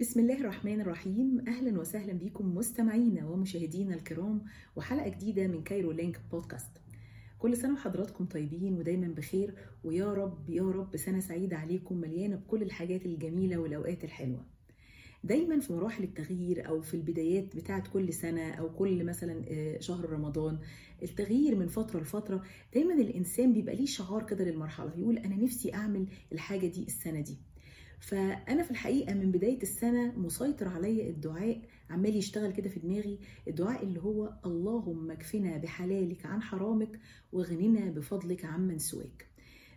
بسم الله الرحمن الرحيم. أهلا وسهلا بكم مستمعينا ومشاهدينا الكرام وحلقة جديدة من Cairo Link Podcast كل سنة وحضراتكم طيبين ودايما بخير ويا رب يا رب سنة سعيدة عليكم مليانة بكل الحاجات الجميلة والأوقات الحلوة. دايما في مراحل التغيير أو في البدايات بتاعت كل سنة أو كل مثلا شهر رمضان التغيير من فترة لفترة دايما الإنسان بيبقى ليه شعار كده للمرحلة يقول أنا نفسي أعمل الحاجة دي السنة دي. فأنا في الحقيقة من بداية السنة مسيطر عليا الدعاء عمال يشتغل كده في دماغي الدعاء اللي هو اللهم اكفنا بحلالك عن حرامك واغننا بفضلك عمن سواك.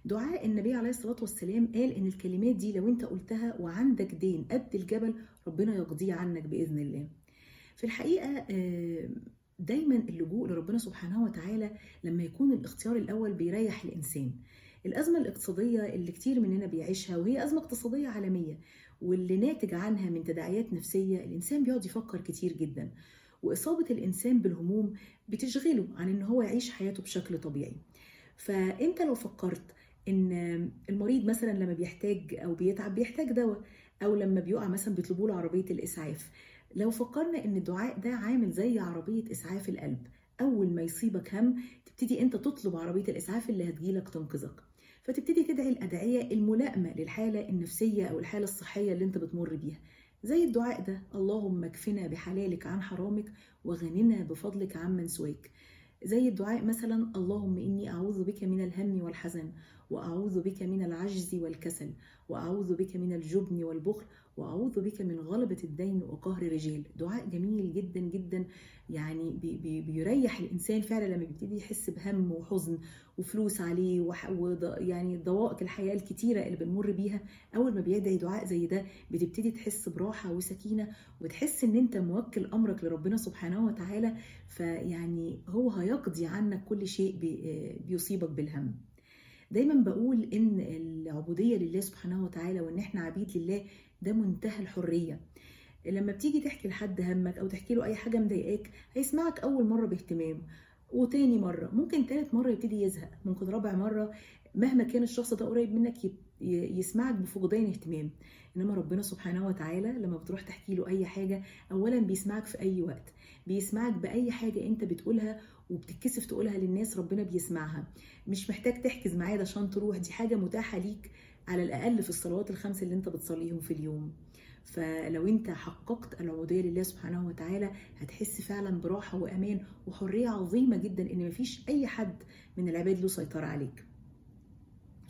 دعاء النبي عليه الصلاة والسلام قال إن الكلمات دي لو أنت قلتها وعندك دين قد الجبل ربنا يقضيه عنك بإذن الله. في الحقيقة دايما اللجوء لربنا سبحانه وتعالى لما يكون الاختيار الأول بيريح الإنسان. الأزمة الاقتصادية اللي كتير مننا بيعيشها وهي أزمة اقتصادية عالمية واللي ناتج عنها من تداعيات نفسية الإنسان بيقعد يفكر كتير جدا وإصابة الإنسان بالهموم بتشغله عن إن هو يعيش حياته بشكل طبيعي. فأنت لو فكرت إن المريض مثلا لما بيحتاج أو بيتعب بيحتاج دواء أو لما بيقع مثلا بيطلبوا له عربية الإسعاف لو فكرنا إن الدعاء ده عامل زي عربية إسعاف القلب أول ما يصيبك هم تبتدي أنت تطلب عربية الإسعاف اللي هتجيلك تنقذك. فتبتدي تدعي الأدعية الملائمة للحالة النفسية أو الحالة الصحية اللي أنت بتمر بيها. زي الدعاء ده اللهم اكفنا بحلالك عن حرامك وغننا بفضلك عمن سواك. زي الدعاء مثلا اللهم إني أعوذ بك من الهم والحزن وأعوذ بك من العجز والكسل وأعوذ بك من الجبن والبخل وأعوذ بك من غلبة الدين وقهر الرجال دعاء جميل جدا جدا. يعني بي بي بيريح الإنسان فعلا لما بيبتدي يحس بهم وحزن وفلوس عليه وح يعني ضوائق الحياة الكتيرة اللي بنمر بيها. أول ما بيدعي دعاء زي ده بتبتدي تحس براحة وسكينة وتحس إن أنت موكل أمرك لربنا سبحانه وتعالى. فيعني هو هيقضي عنك كل شيء بيصيبك بالهم. دايما بقول إن العبودية لله سبحانه وتعالى وإن إحنا عبيد لله ده منتهى الحرية. لما بتيجي تحكي لحد همك أو تحكي له أي حاجة مضايقاك هيسمعك أول مرة باهتمام. وتاني مرة. ممكن تالت مرة يبتدي يزهق. ممكن رابع مرة مهما كان الشخص ده قريب منك يسمعك بفقدان اهتمام. إنما ربنا سبحانه وتعالى لما بتروح تحكي له أي حاجة اولا بيسمعك في أي وقت. بيسمعك بأي حاجة أنت بتقولها وبتتكسف تقولها للناس ربنا بيسمعها. مش محتاج تحجز ميعاد عشان تروح دي حاجة متاحة ليك على الأقل في الصلوات الخمس اللي أنت بتصليهم في اليوم. فلو انت حققت العبوديه لله سبحانه وتعالى هتحس فعلا براحة وأمان وحرية عظيمة جدا إن مفيش أي حد من العباد له سيطرة عليك.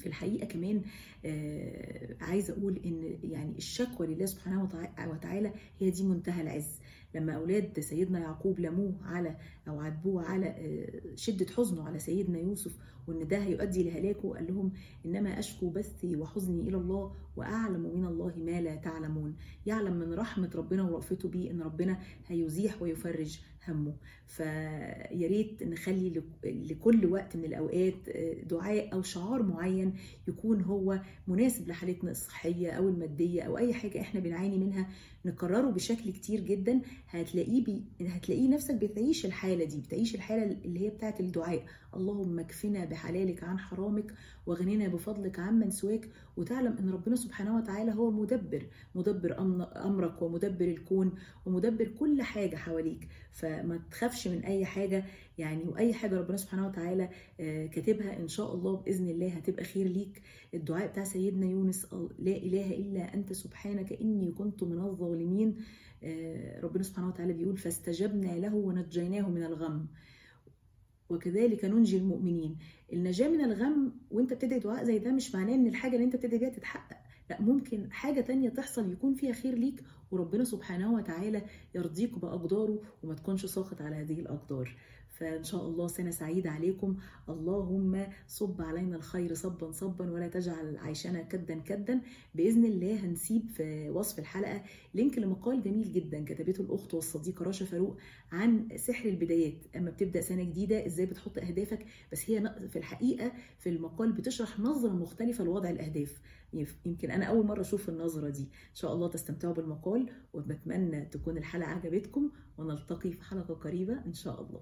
في الحقيقة كمان آه عايزة أقول إن يعني الشكوى لله سبحانه وتعالى هي دي منتهى العز. لما أولاد سيدنا يعقوب لموه على أو عاتبوه على شدة حزنه على سيدنا يوسف وإن ده هيؤدي لهلاكه قال لهم إنما أشكو بثي وحزني إلى الله وأعلم من الله ما لا تعلمون. يعلم من رحمة ربنا ورأفته بيه إن ربنا هيزيح ويفرج همه. فيا ريت نخلي لكل وقت من الأوقات دعاء أو شعار معين يكون هو مناسب لحالتنا الصحية أو المادية أو أي حاجة إحنا بنعاني منها نكرره بشكل كتير جدا هتلاقيه بي... هتلاقيه نفسك بتعيش الحالة دي بتعيش الحالة اللي هي بتاعة الدعاء. اللهم اكفنا بحلالك عن حرامك واغننا بفضلك عمن سواك وتعلم إن ربنا سبحانه وتعالى هو مدبر مدبر أمرك ومدبر الكون ومدبر كل حاجة حواليك. فما تخافش من أي حاجة يعني وأي حاجة ربنا سبحانه وتعالى كاتبها إن شاء الله بإذن الله هتبقى خير ليك. الدعاء بتاع سيدنا يونس لا إله إلا أنت سبحانك إني كنت من الظالمين. ربنا سبحانه وتعالى بيقول فاستجبنا له ونجيناه من الغم. وكذلك ننجي المؤمنين. النجاة من الغم وانت بتدعي دعاء زي ده مش معناه إن الحاجة اللي انت بتدعي بيها تتحقق. لا ممكن حاجة تانية تحصل يكون فيها خير ليك وربنا سبحانه وتعالى يرضيك بأقداره وما تكونش ساخط على هذه الأقدار. فإن شاء الله سنة سعيدة عليكم. اللهم صب علينا الخير صبا صبا ولا تجعل عيشنا كدا كدا. بإذن الله هنسيب في وصف الحلقة لينك لمقال جميل جدا كتبته الأخت والصديقة رشا فاروق عن سحر البدايات. أما بتبدأ سنة جديدة إزاي بتحط أهدافك؟ بس هي في الحقيقة في المقال بتشرح نظرة مختلفة لوضع الأهداف. يمكن أنا أول مرة أشوف النظرة دي. إن شاء الله تستمتعوا بالمقال وبتمنى تكون الحلقة عجبتكم ونلتقي في حلقة قريبة إن شاء الله.